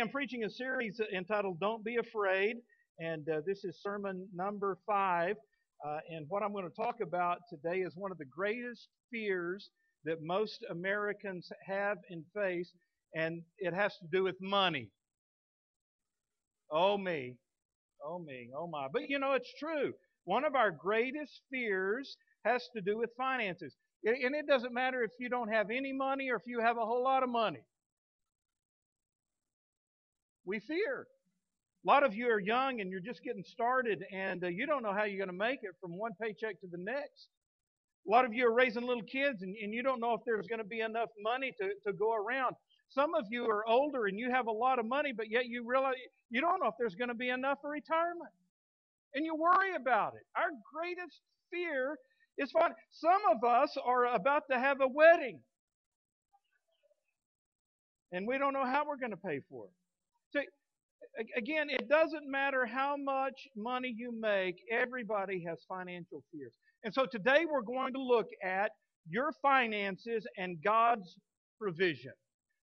I'm preaching a series entitled Don't Be Afraid, and uh, this is sermon number five. Uh, and what I'm going to talk about today is one of the greatest fears that most Americans have and face, and it has to do with money. Oh, me. Oh, me. Oh, my. But you know, it's true. One of our greatest fears has to do with finances. And it doesn't matter if you don't have any money or if you have a whole lot of money we fear. A lot of you are young and you're just getting started and uh, you don't know how you're going to make it from one paycheck to the next. A lot of you are raising little kids and, and you don't know if there's going to be enough money to, to go around. Some of you are older and you have a lot of money, but yet you realize you don't know if there's going to be enough for retirement. And you worry about it. Our greatest fear is fun. Some of us are about to have a wedding. And we don't know how we're going to pay for it. So, again, it doesn't matter how much money you make, everybody has financial fears. And so today we're going to look at your finances and God's provision.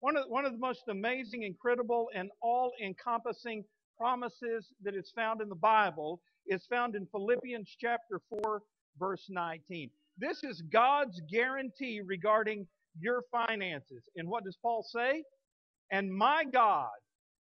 One of, one of the most amazing, incredible, and all encompassing promises that is found in the Bible is found in Philippians chapter 4, verse 19. This is God's guarantee regarding your finances. And what does Paul say? And my God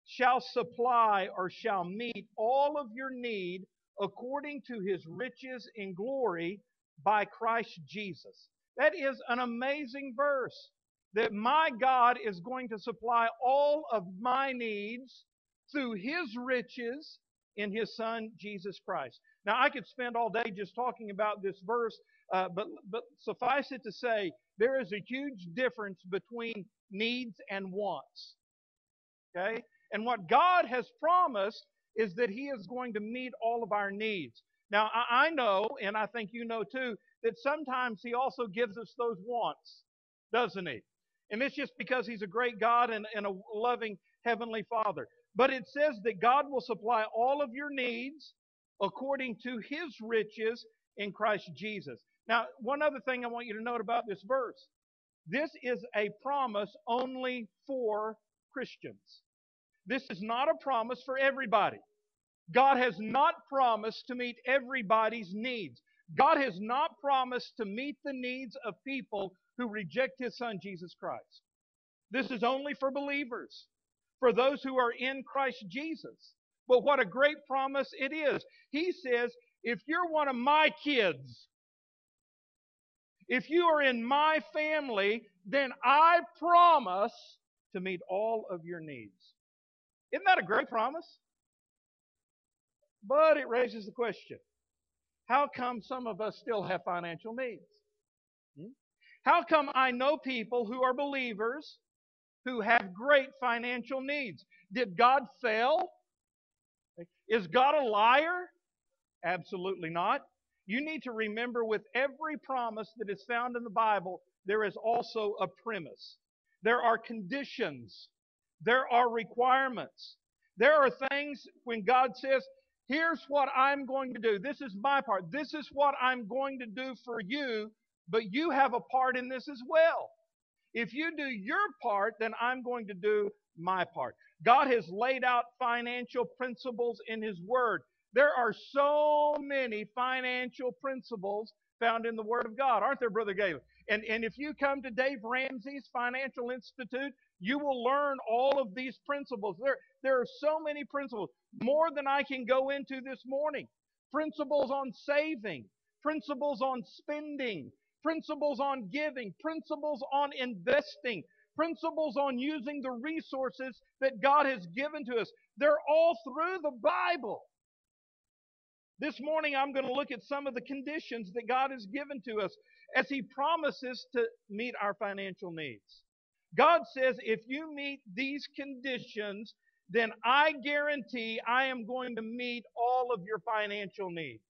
shall supply or shall meet all of your need according to his riches in glory by Christ Jesus. That is an amazing verse that my God is going to supply all of my needs through his riches in his son Jesus Christ. Now I could spend all day just talking about this verse, uh, but but suffice it to say there is a huge difference between needs and wants. Okay? And what God has promised is that He is going to meet all of our needs. Now, I know, and I think you know too, that sometimes He also gives us those wants, doesn't He? And it's just because He's a great God and, and a loving Heavenly Father. But it says that God will supply all of your needs according to His riches in Christ Jesus. Now, one other thing I want you to note about this verse this is a promise only for Christians. This is not a promise for everybody. God has not promised to meet everybody's needs. God has not promised to meet the needs of people who reject His Son, Jesus Christ. This is only for believers, for those who are in Christ Jesus. But what a great promise it is. He says, if you're one of my kids, if you are in my family, then I promise to meet all of your needs. Isn't that a great promise? But it raises the question how come some of us still have financial needs? Hmm? How come I know people who are believers who have great financial needs? Did God fail? Is God a liar? Absolutely not. You need to remember with every promise that is found in the Bible, there is also a premise. There are conditions there are requirements. There are things when God says, here's what I'm going to do. This is my part. This is what I'm going to do for you, but you have a part in this as well. If you do your part, then I'm going to do my part. God has laid out financial principles in His Word. There are so many financial principles found in the Word of God, aren't there, Brother Galen? And, and if you come to Dave Ramsey's Financial Institute, you will learn all of these principles. There, there are so many principles, more than I can go into this morning. Principles on saving, principles on spending, principles on giving, principles on investing, principles on using the resources that God has given to us. They're all through the Bible. This morning, I'm going to look at some of the conditions that God has given to us as He promises to meet our financial needs. God says, if you meet these conditions, then I guarantee I am going to meet all of your financial needs.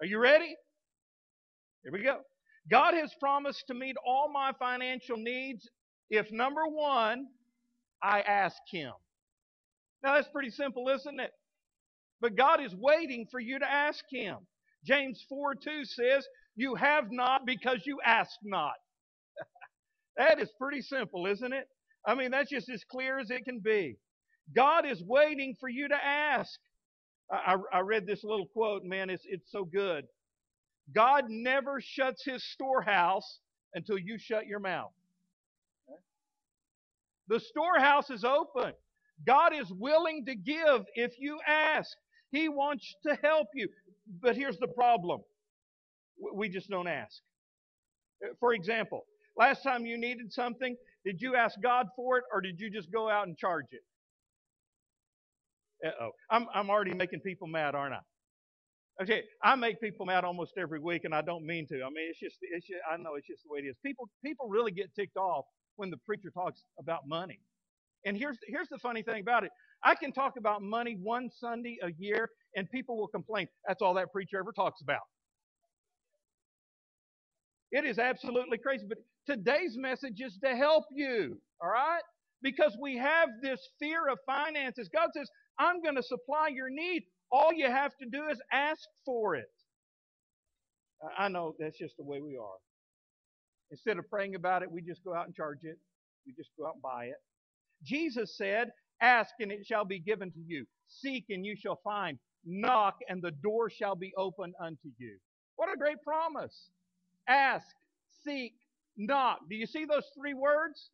Are you ready? Here we go. God has promised to meet all my financial needs if number one, I ask Him. Now that's pretty simple, isn't it? But God is waiting for you to ask Him. James 4 2 says, You have not because you ask not. That is pretty simple, isn't it? I mean, that's just as clear as it can be. God is waiting for you to ask. I, I, I read this little quote, man, it's, it's so good. God never shuts his storehouse until you shut your mouth. The storehouse is open. God is willing to give if you ask. He wants to help you. But here's the problem we just don't ask. For example, last time you needed something, did you ask God for it or did you just go out and charge it? Uh oh. I'm, I'm already making people mad, aren't I? Okay, I make people mad almost every week, and I don't mean to. I mean, it's just, it's just, I know it's just the way it is. People, people really get ticked off when the preacher talks about money. And here's, here's the funny thing about it. I can talk about money one Sunday a year, and people will complain. That's all that preacher ever talks about. It is absolutely crazy. But today's message is to help you, all right? Because we have this fear of finances. God says, I'm going to supply your need. All you have to do is ask for it. I know that's just the way we are. Instead of praying about it, we just go out and charge it. We just go out and buy it. Jesus said, Ask and it shall be given to you. Seek and you shall find. Knock and the door shall be opened unto you. What a great promise. Ask, seek, knock. Do you see those three words?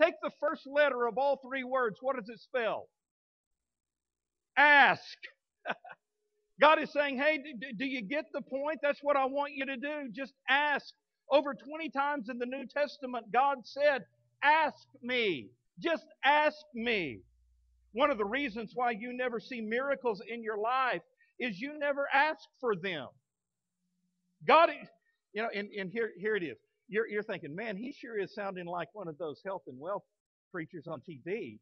Take the first letter of all three words. What does it spell? Ask. God is saying, hey, do, do, you get the point? That's what I want you to do. Just ask. Over 20 times in the New Testament, God said, ask me. Just ask me. One of the reasons why you never see miracles in your life is you never ask for them. God, you know, and, and here, here it is. You're, you're thinking, man, he sure is sounding like one of those health and wealth preachers on TV.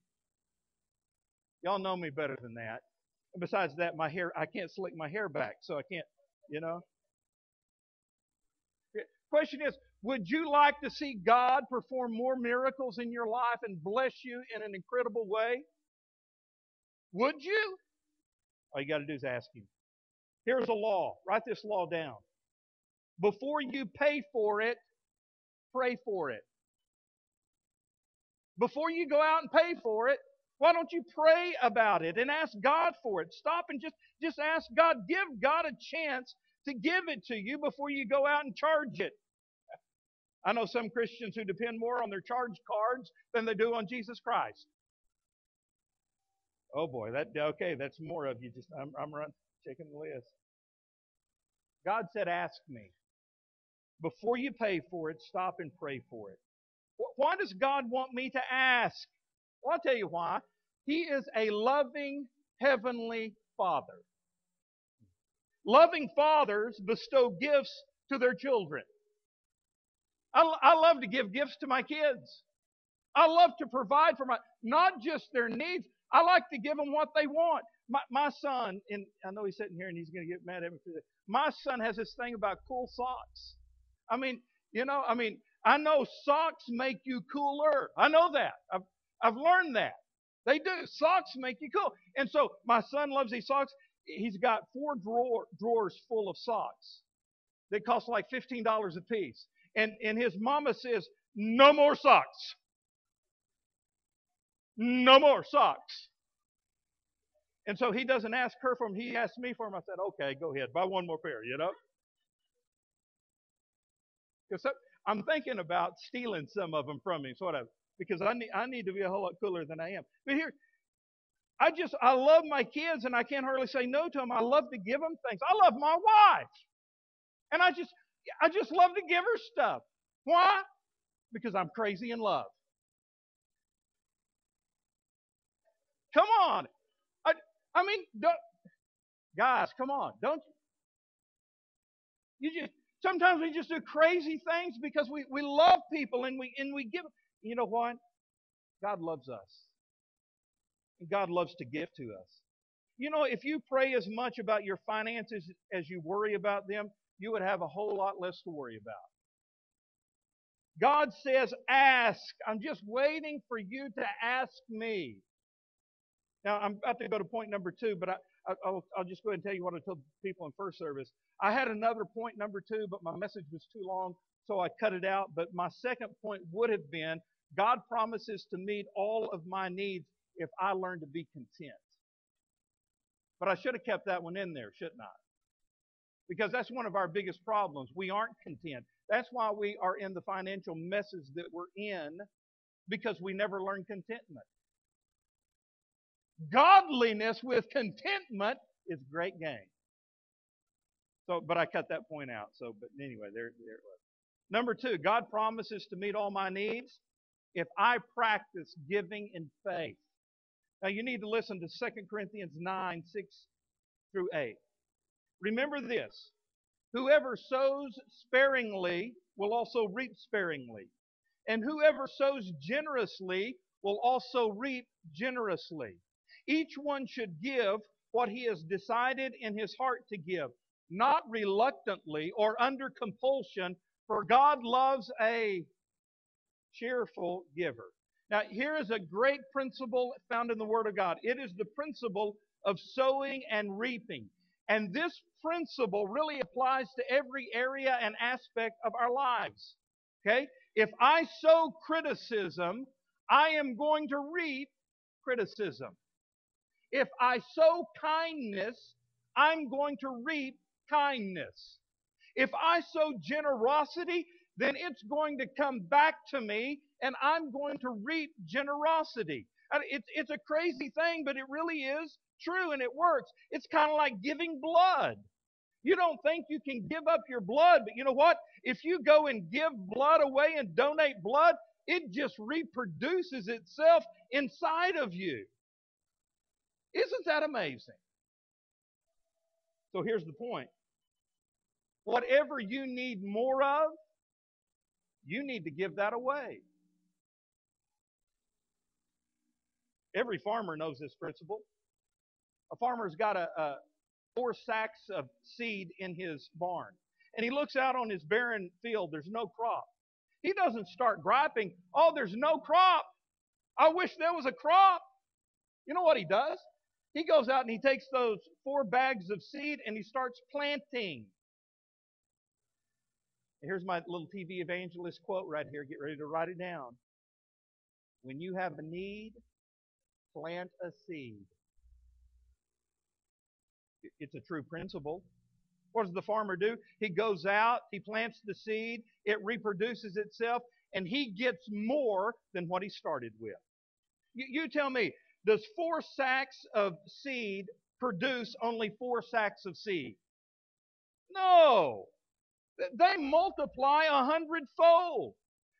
Y'all know me better than that. And besides that, my hair, I can't slick my hair back, so I can't, you know. Question is, would you like to see God perform more miracles in your life and bless you in an incredible way? Would you? All you got to do is ask Him. Here's a law. Write this law down. Before you pay for it, pray for it. Before you go out and pay for it, why don't you pray about it and ask God for it? Stop and just, just ask God. Give God a chance to give it to you before you go out and charge it. I know some Christians who depend more on their charge cards than they do on Jesus Christ. Oh boy, that okay, that's more of you. Just I'm I'm run, checking the list. God said, "Ask me." Before you pay for it, stop and pray for it. Why does God want me to ask? Well, I'll tell you why. He is a loving heavenly Father. Loving fathers bestow gifts to their children. I, I love to give gifts to my kids. I love to provide for my, not just their needs. I like to give them what they want. My, my son, and I know he's sitting here and he's going to get mad at me for this. My son has this thing about cool socks. I mean, you know, I mean, I know socks make you cooler. I know that. I've, I've learned that. They do. Socks make you cool. And so my son loves these socks. He's got four drawer, drawers full of socks. They cost like $15 a piece. And, and his mama says, no more socks. No more socks. And so he doesn't ask her for them. He asks me for them. I said, okay, go ahead. Buy one more pair, you know? Because I'm thinking about stealing some of them from him, sort of, because I need, I need to be a whole lot cooler than I am. But here, I just, I love my kids and I can't hardly say no to them. I love to give them things. I love my wife. And I just, I just love to give her stuff. Why? Because I'm crazy in love. Come on. I, I mean, guys, come on. Don't you just sometimes we just do crazy things because we, we love people and we and we give you know what? God loves us. God loves to give to us. You know, if you pray as much about your finances as you worry about them, you would have a whole lot less to worry about. God says, Ask. I'm just waiting for you to ask me. Now, I'm about to go to point number two, but I, will I'll just go ahead and tell you what I told people in first service. I had another point number two, but my message was too long, so I cut it out. But my second point would have been God promises to meet all of my needs if I learn to be content. But I should have kept that one in there, shouldn't I? Because that's one of our biggest problems. We aren't content. That's why we are in the financial messes that we're in, because we never learn contentment. Godliness with contentment is great gain. So, but I cut that point out. So, but anyway, there, there it was. Number two, God promises to meet all my needs if I practice giving in faith. Now, you need to listen to 2 Corinthians 9, 6 through 8. Remember this whoever sows sparingly will also reap sparingly, and whoever sows generously will also reap generously. Each one should give what he has decided in his heart to give, not reluctantly or under compulsion, for God loves a cheerful giver. Now, here is a great principle found in the Word of God. It is the principle of sowing and reaping. And this principle really applies to every area and aspect of our lives. Okay? If I sow criticism, I am going to reap criticism. If I sow kindness, I'm going to reap kindness. If I sow generosity, then it's going to come back to me and I'm going to reap generosity. It's, it's a crazy thing, but it really is true and it works. It's kind of like giving blood. You don't think you can give up your blood, but you know what? If you go and give blood away and donate blood, it just reproduces itself inside of you. Isn't that amazing? So here's the point whatever you need more of, you need to give that away. Every farmer knows this principle. A farmer's got a, a four sacks of seed in his barn, and he looks out on his barren field. There's no crop. He doesn't start griping, "Oh, there's no crop. I wish there was a crop." You know what he does? He goes out and he takes those four bags of seed and he starts planting. Here's my little TV evangelist quote right here. Get ready to write it down. When you have a need, plant a seed. It's a true principle. What does the farmer do? He goes out, he plants the seed, it reproduces itself, and he gets more than what he started with. You, you tell me, does four sacks of seed produce only four sacks of seed? No. They multiply a hundredfold.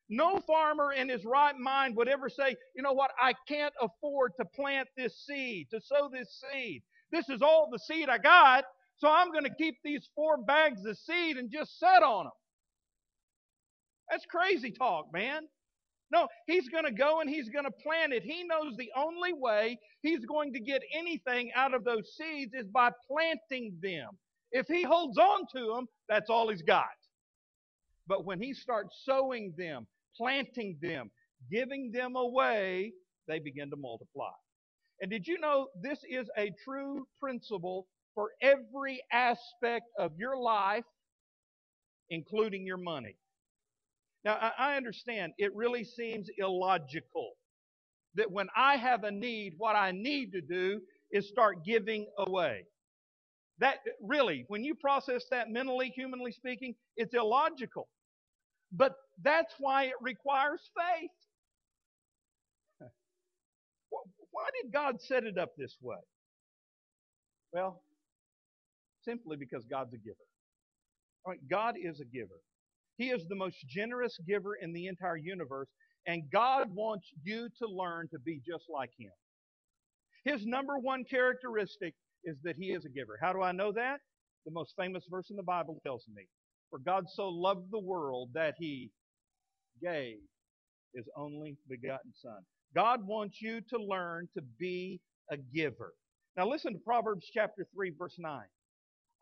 No farmer in his right mind would ever say, you know what, I can't afford to plant this seed, to sow this seed. This is all the seed I got, so I'm going to keep these four bags of seed and just set on them. That's crazy talk, man. No, he's going to go and he's going to plant it. He knows the only way he's going to get anything out of those seeds is by planting them. If he holds on to them, that's all he's got. But when he starts sowing them, planting them, giving them away, they begin to multiply. And did you know this is a true principle for every aspect of your life, including your money? Now, I understand it really seems illogical that when I have a need, what I need to do is start giving away. That really, when you process that mentally, humanly speaking, it's illogical. But that's why it requires faith. Why did God set it up this way? Well, simply because God's a giver. All right, God is a giver. He is the most generous giver in the entire universe, and God wants you to learn to be just like Him. His number one characteristic is that He is a giver. How do I know that? The most famous verse in the Bible tells me. For God so loved the world that He gave His only begotten Son. God wants you to learn to be a giver. Now listen to Proverbs chapter 3, verse 9.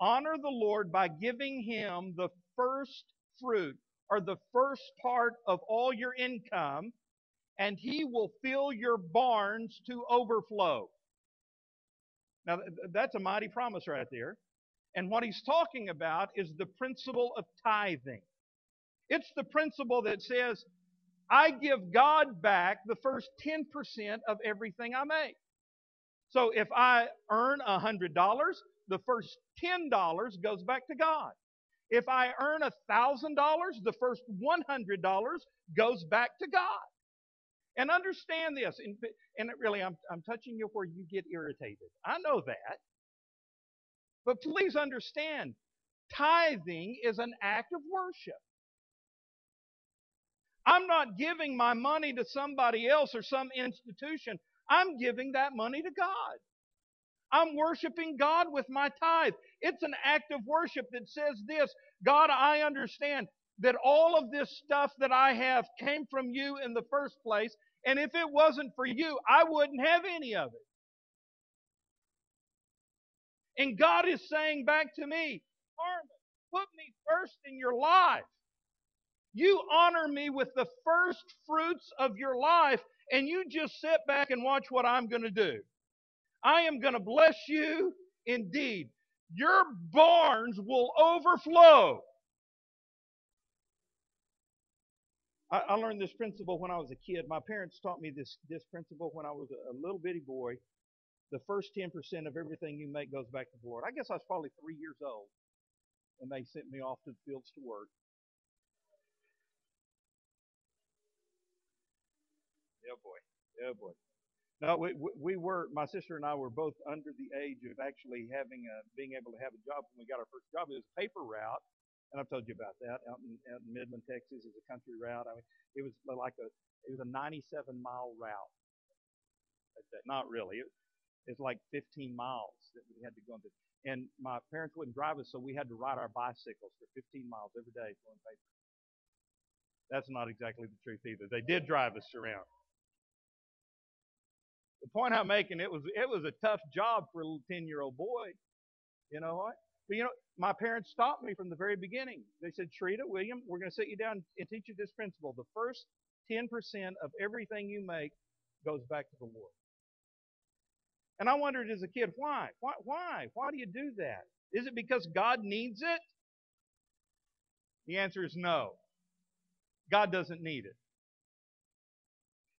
Honor the Lord by giving Him the first fruit or the first part of all your income, and He will fill your barns to overflow. Now, that's a mighty promise right there. And what he's talking about is the principle of tithing. It's the principle that says, I give God back the first 10% of everything I make. So if I earn $100, the first $10 goes back to God. If I earn $1,000, the first $100 goes back to God. And understand this, and, and really, I'm, I'm touching you where you get irritated. I know that. But please understand, tithing is an act of worship. I'm not giving my money to somebody else or some institution. I'm giving that money to God. I'm worshiping God with my tithe. It's an act of worship that says this God, I understand that all of this stuff that I have came from you in the first place, and if it wasn't for you, I wouldn't have any of it. And God is saying back to me, Harmon, put me first in your life. You honor me with the first fruits of your life, and you just sit back and watch what I'm going to do. I am going to bless you indeed. Your barns will overflow. I, I, learned this principle when I was a kid. My parents taught me this, this principle when I was a, a little bitty boy. The first 10% of everything you make goes back to the Lord. I guess I was probably three years old when they sent me off to the fields to work. Oh boy. Oh boy. No, we, we were, my sister and I were both under the age of actually having a, being able to have a job when we got our first job. It was a paper route, and I've told you about that out in, out in Midland, Texas, is a country route. I mean, it was like a, it was a 97 mile route. Not really. It, it's like 15 miles that we had to go into. And my parents wouldn't drive us, so we had to ride our bicycles for 15 miles every day pulling paper. That's not exactly the truth either. They did drive us around. The point I'm making, it was it was a tough job for a little 10 year old boy. You know what? But you know, my parents stopped me from the very beginning. They said, Trita, William, we're going to sit you down and teach you this principle. The first 10% of everything you make goes back to the Lord. And I wondered as a kid, why? Why? Why? Why do you do that? Is it because God needs it? The answer is no. God doesn't need it.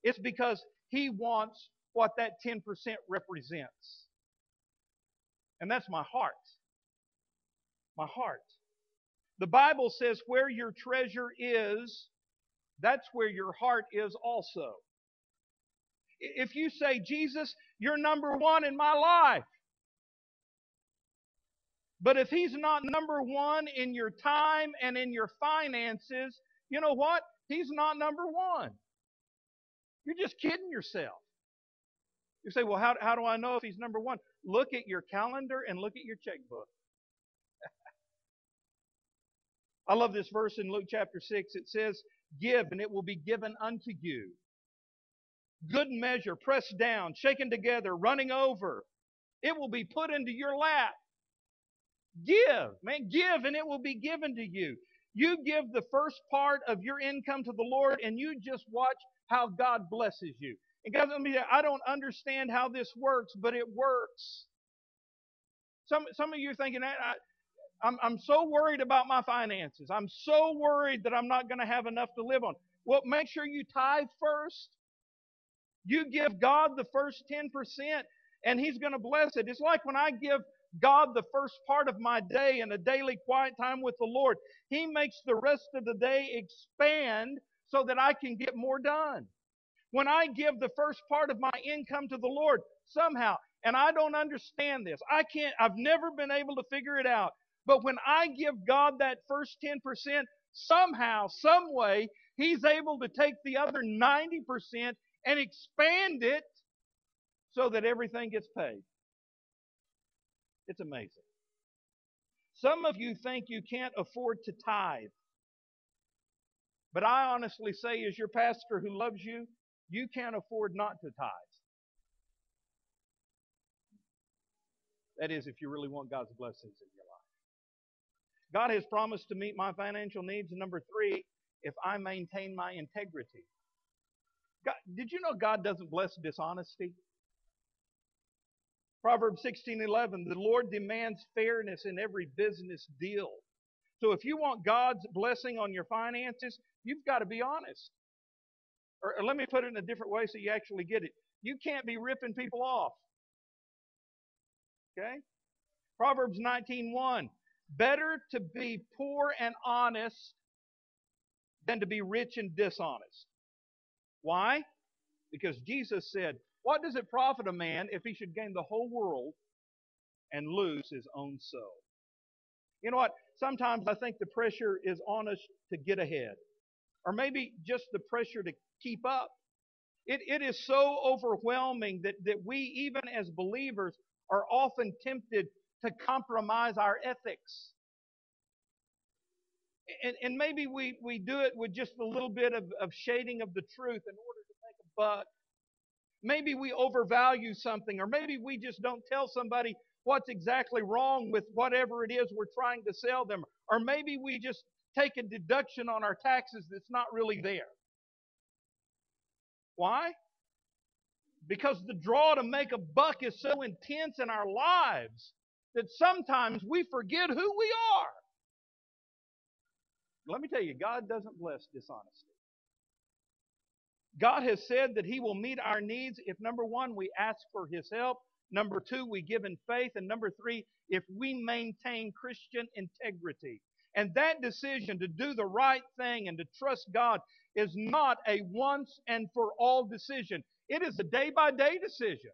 It's because He wants what that 10% represents. And that's my heart. My heart. The Bible says, where your treasure is, that's where your heart is also. If you say, Jesus, you're number one in my life, but if he's not number one in your time and in your finances, you know what? He's not number one. You're just kidding yourself. You say, well, how, how do I know if he's number one? Look at your calendar and look at your checkbook. I love this verse in Luke chapter 6. It says, Give, and it will be given unto you. Good measure, pressed down, shaken together, running over. It will be put into your lap. Give, man, give, and it will be given to you. You give the first part of your income to the Lord, and you just watch how God blesses you. And guys, let me I don't understand how this works, but it works. Some some of you are thinking, I, I'm I'm so worried about my finances. I'm so worried that I'm not going to have enough to live on. Well, make sure you tithe first. You give God the first 10%, and He's going to bless it. It's like when I give God the first part of my day and a daily quiet time with the Lord. He makes the rest of the day expand so that I can get more done. When I give the first part of my income to the Lord, somehow, and I don't understand this, I can't, I've never been able to figure it out. But when I give God that first 10%, somehow, some way, He's able to take the other 90% and expand it so that everything gets paid. It's amazing. Some of you think you can't afford to tithe. But I honestly say, as your pastor who loves you, you can't afford not to tithe. That is, if you really want God's blessings in your life. God has promised to meet my financial needs. And number three, if I maintain my integrity. God, did you know God doesn't bless dishonesty? Proverbs 16:11, the Lord demands fairness in every business deal. So if you want God's blessing on your finances, you've got to be honest. Or, or let me put it in a different way so you actually get it. You can't be ripping people off. Okay? Proverbs 19:1. Better to be poor and honest than to be rich and dishonest. Why? Because Jesus said, What does it profit a man if he should gain the whole world and lose his own soul? You know what? Sometimes I think the pressure is on us to get ahead, or maybe just the pressure to keep up. It, it is so overwhelming that, that we, even as believers, are often tempted to compromise our ethics. And, and maybe we, we do it with just a little bit of, of shading of the truth in order to make a buck. Maybe we overvalue something, or maybe we just don't tell somebody what's exactly wrong with whatever it is we're trying to sell them. Or maybe we just take a deduction on our taxes that's not really there. Why? Because the draw to make a buck is so intense in our lives that sometimes we forget who we are. Let me tell you, God doesn't bless dishonesty. God has said that He will meet our needs if, number one, we ask for His help, number two, we give in faith, and number three, if we maintain Christian integrity. And that decision to do the right thing and to trust God is not a once and for all decision. It is a day by day decision,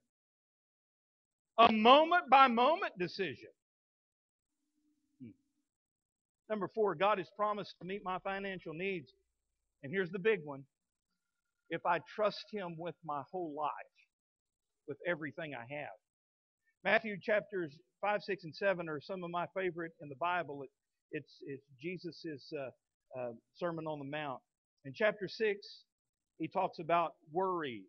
a moment by moment decision. Hmm. Number four, God has promised to meet my financial needs. And here's the big one if I trust Him with my whole life, with everything I have. Matthew chapters 5, 6, and 7 are some of my favorite in the Bible. It, it's it's Jesus' uh, uh, Sermon on the Mount. In chapter 6, he talks about worry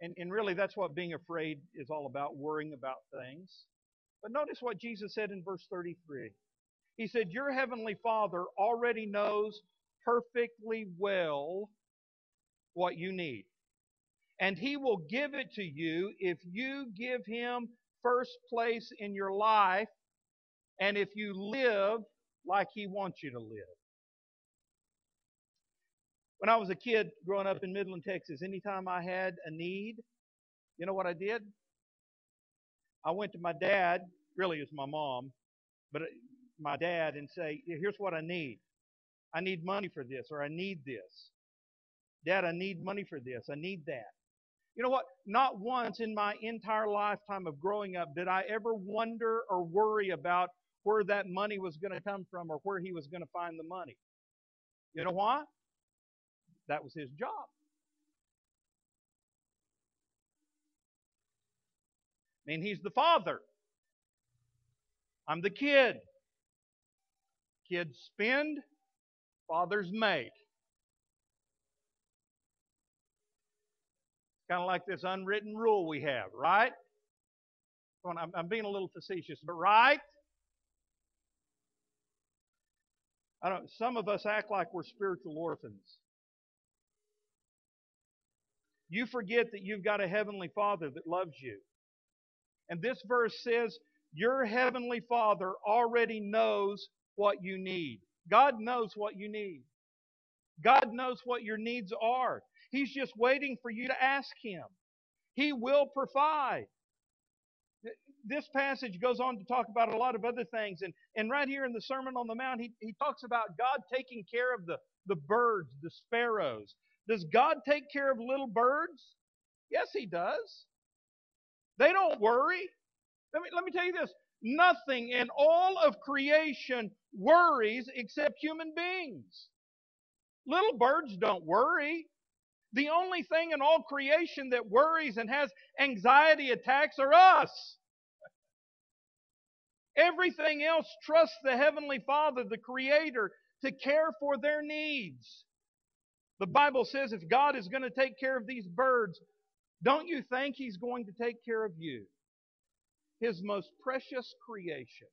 and, and really, that's what being afraid is all about worrying about things. But notice what Jesus said in verse 33. He said, Your heavenly Father already knows perfectly well what you need. And He will give it to you if you give Him first place in your life and if you live like He wants you to live. When I was a kid growing up in Midland, Texas, anytime I had a need, you know what I did? I went to my dad, really it's my mom, but uh, my dad, and say, here's what I need. I need money for this, or I need this. Dad, I need money for this. I need that. You know what? Not once in my entire lifetime of growing up did I ever wonder or worry about where that money was going to come from or where he was going to find the money. You know why? That was his job. I mean, he's the father. I'm the kid. Kids spend, fathers make. Kind of like this unwritten rule we have, right? I'm, being a little facetious, but right? I don't. Some of us act like we're spiritual orphans. You forget that you've got a heavenly Father that loves you. And this verse says, Your heavenly Father already knows what you need. God knows what you need. God knows what your needs are. He's just waiting for you to ask Him. He will provide. This passage goes on to talk about a lot of other things. And, and right here in the Sermon on the Mount, he, he talks about God taking care of the, the birds, the sparrows. Does God take care of little birds? Yes, He does. They don't worry. Let me, let me tell you this nothing in all of creation worries except human beings. Little birds don't worry. The only thing in all creation that worries and has anxiety attacks are us. Everything else trusts the Heavenly Father, the Creator, to care for their needs. The Bible says if God is going to take care of these birds, don't you think He's going to take care of you? His most precious creation.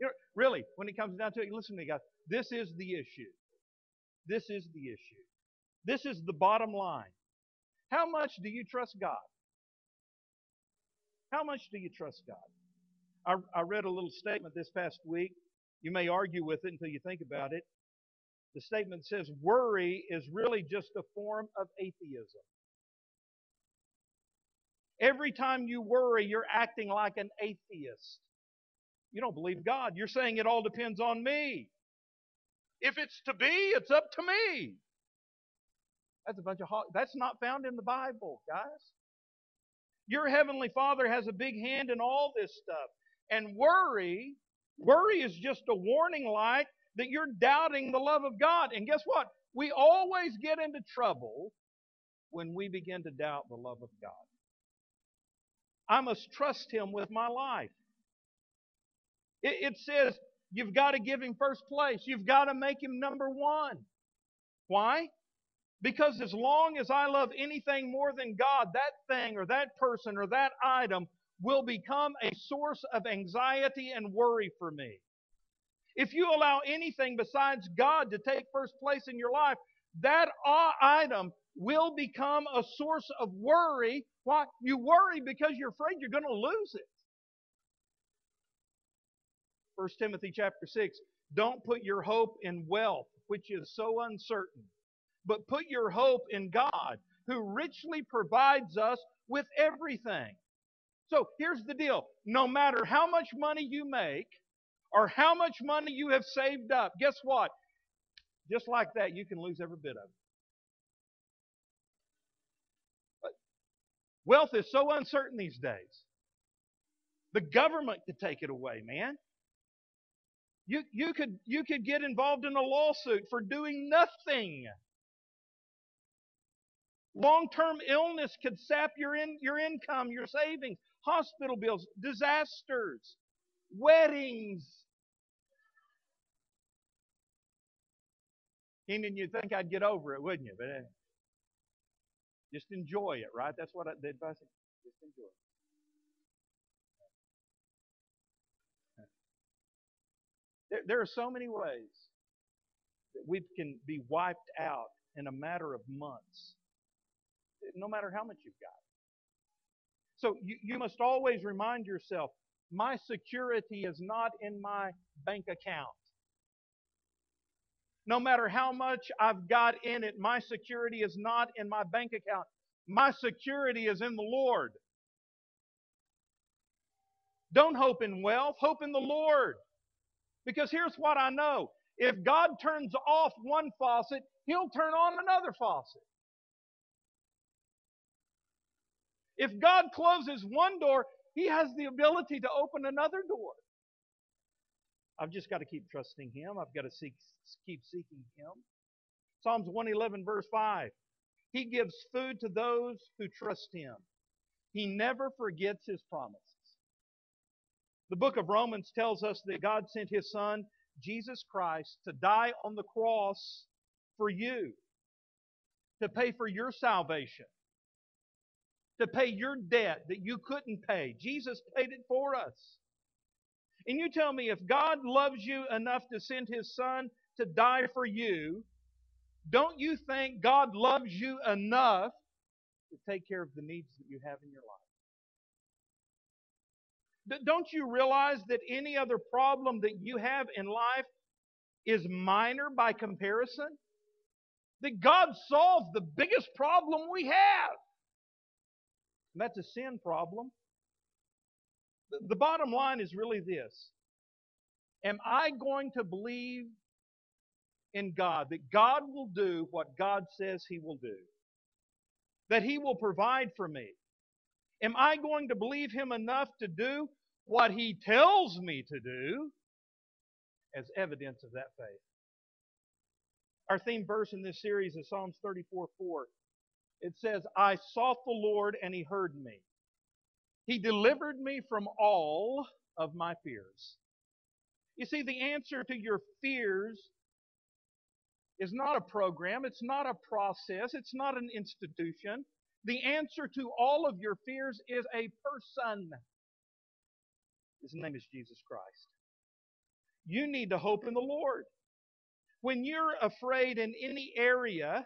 You know, really, when it comes down to it, listen to me, guys. This is the issue. This is the issue. This is the bottom line. How much do you trust God? How much do you trust God? I, I read a little statement this past week. You may argue with it until you think about it. The statement says worry is really just a form of atheism. Every time you worry, you're acting like an atheist. You don't believe God. You're saying it all depends on me. If it's to be, it's up to me. That's a bunch of ho- that's not found in the Bible, guys. Your heavenly Father has a big hand in all this stuff. And worry, worry is just a warning light that you're doubting the love of God. And guess what? We always get into trouble when we begin to doubt the love of God. I must trust Him with my life. It, it says you've got to give Him first place. You've got to make Him number one. Why? Because as long as I love anything more than God, that thing or that person or that item will become a source of anxiety and worry for me. If you allow anything besides God to take first place in your life, that item will become a source of worry. Why? You worry because you're afraid you're going to lose it. 1 Timothy chapter 6 Don't put your hope in wealth, which is so uncertain, but put your hope in God, who richly provides us with everything. So here's the deal no matter how much money you make or how much money you have saved up, guess what? Just like that, you can lose every bit of it. But wealth is so uncertain these days. The government could take it away, man. You, you, could, you could get involved in a lawsuit for doing nothing. Long term illness could sap your, in, your income, your savings, hospital bills, disasters, weddings. Keenan, you'd think I'd get over it, wouldn't you? But uh, just enjoy it, right? That's what I, the advice is. Just enjoy it. There are so many ways that we can be wiped out in a matter of months, no matter how much you've got. So you, you must always remind yourself my security is not in my bank account. No matter how much I've got in it, my security is not in my bank account. My security is in the Lord. Don't hope in wealth, hope in the Lord. Because here's what I know if God turns off one faucet, He'll turn on another faucet. If God closes one door, He has the ability to open another door. I've just got to keep trusting Him. I've got to seek, keep seeking Him. Psalms 111, verse 5. He gives food to those who trust Him. He never forgets His promises. The book of Romans tells us that God sent His Son, Jesus Christ, to die on the cross for you, to pay for your salvation, to pay your debt that you couldn't pay. Jesus paid it for us. And you tell me if God loves you enough to send His Son to die for you, don't you think God loves you enough to take care of the needs that you have in your life? Don't you realize that any other problem that you have in life is minor by comparison? That God solves the biggest problem we have. And that's a sin problem. The bottom line is really this Am I going to believe in God that God will do what God says He will do? That He will provide for me? Am I going to believe Him enough to do what He tells me to do as evidence of that faith? Our theme verse in this series is Psalms 34 4. It says, I sought the Lord and He heard me. He delivered me from all of my fears. You see, the answer to your fears is not a program, it's not a process, it's not an institution. The answer to all of your fears is a person. His name is Jesus Christ. You need to hope in the Lord. When you're afraid in any area,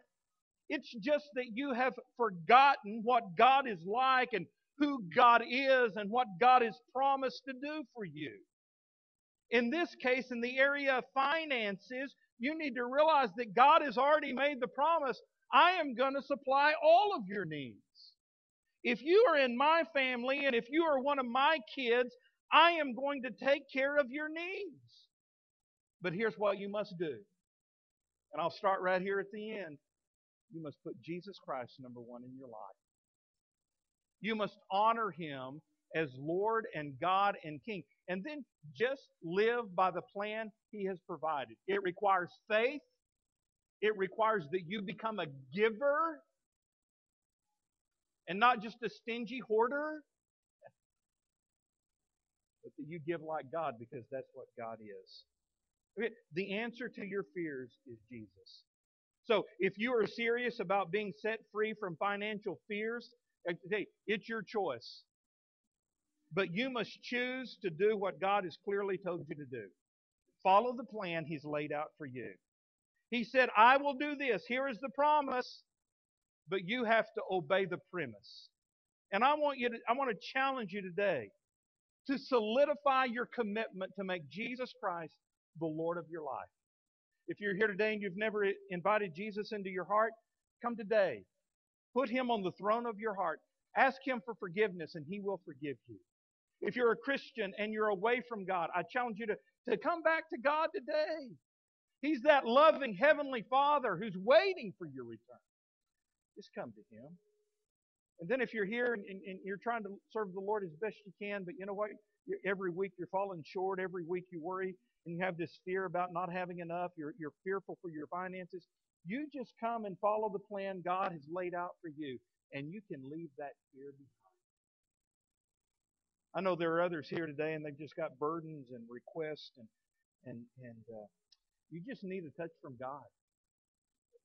it's just that you have forgotten what God is like and who God is and what God has promised to do for you. In this case, in the area of finances, you need to realize that God has already made the promise I am going to supply all of your needs. If you are in my family and if you are one of my kids, I am going to take care of your needs. But here's what you must do. And I'll start right here at the end. You must put Jesus Christ number one in your life. You must honor him as Lord and God and King. And then just live by the plan he has provided. It requires faith. It requires that you become a giver and not just a stingy hoarder, but that you give like God because that's what God is. The answer to your fears is Jesus. So if you are serious about being set free from financial fears, uh, hey, it's your choice. But you must choose to do what God has clearly told you to do. Follow the plan He's laid out for you. He said, I will do this. Here is the promise, but you have to obey the premise. And I want you to, I want to challenge you today to solidify your commitment to make Jesus Christ the Lord of your life. If you're here today and you've never invited Jesus into your heart, come today. Put him on the throne of your heart. Ask him for forgiveness and he will forgive you. If you're a Christian and you're away from God, I challenge you to, to come back to God today. He's that loving Heavenly Father who's waiting for your return. Just come to Him. And then if you're here and, and, and, you're trying to serve the Lord as best you can, but you know what? Every week you're falling short. Every week you worry and you have this fear about not having enough. You're, you're fearful for your finances. You just come and follow the plan God has laid out for you, and you can leave that fear behind. I know there are others here today, and they've just got burdens and requests, and and and uh, you just need a touch from God.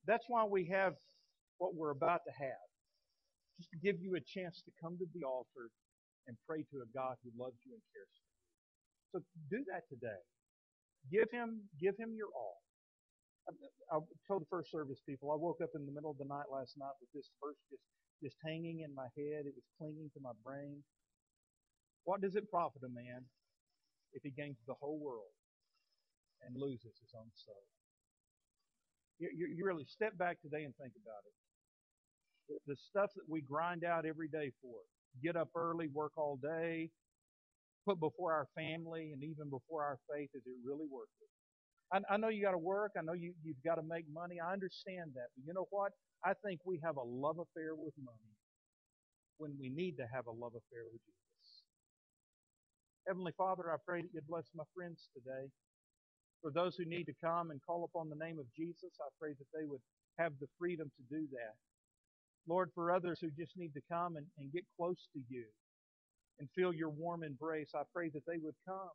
That's why we have what we're about to have, just to give you a chance to come to the altar and pray to a God who loves you and cares for you. So do that today. Give him give him your all. I, I told the first service people I woke up in the middle of the night last night with this verse just just hanging in my head. It was clinging to my brain. What does it profit a man if he gains the whole world and loses his own soul? You, you, you really step back today and think about it. The, the stuff that we grind out every day for, it. get up early, work all day, put before our family and even before our faith, is it really worth it? I, I know you got to work. I know you, you've got to make money. I understand that. But you know what? I think we have a love affair with money when we need to have a love affair with Jesus. Heavenly Father, I pray that you'd bless my friends today. For those who need to come and call upon the name of Jesus, I pray that they would have the freedom to do that. Lord, for others who just need to come and, and get close to you and feel your warm embrace, I pray that they would come.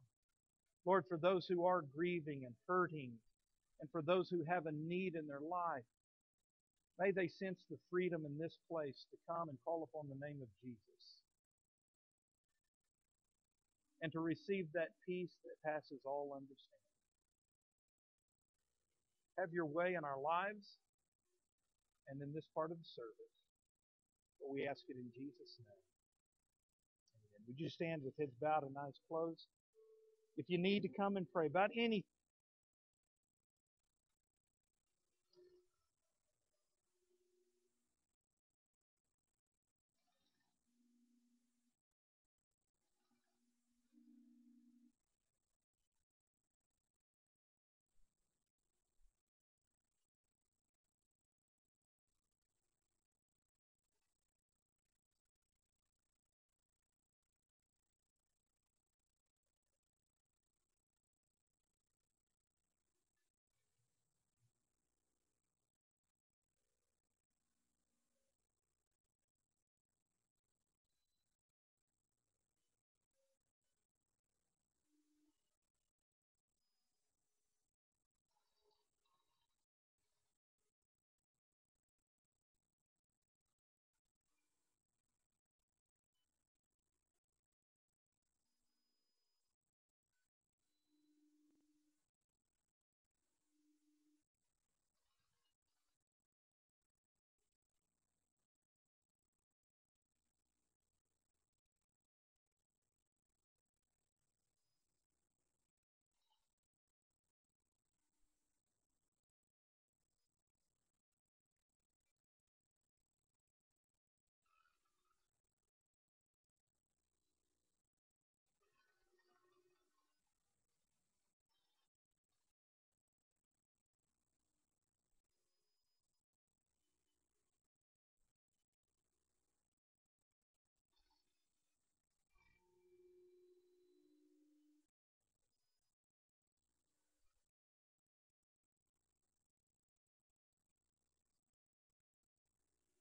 Lord, for those who are grieving and hurting, and for those who have a need in their life, may they sense the freedom in this place to come and call upon the name of Jesus and to receive that peace that passes all understanding. Have your way in our lives and in this part of the service. But we ask it in Jesus' name. Would you stand with heads bowed and eyes closed? If you need to come and pray about anything,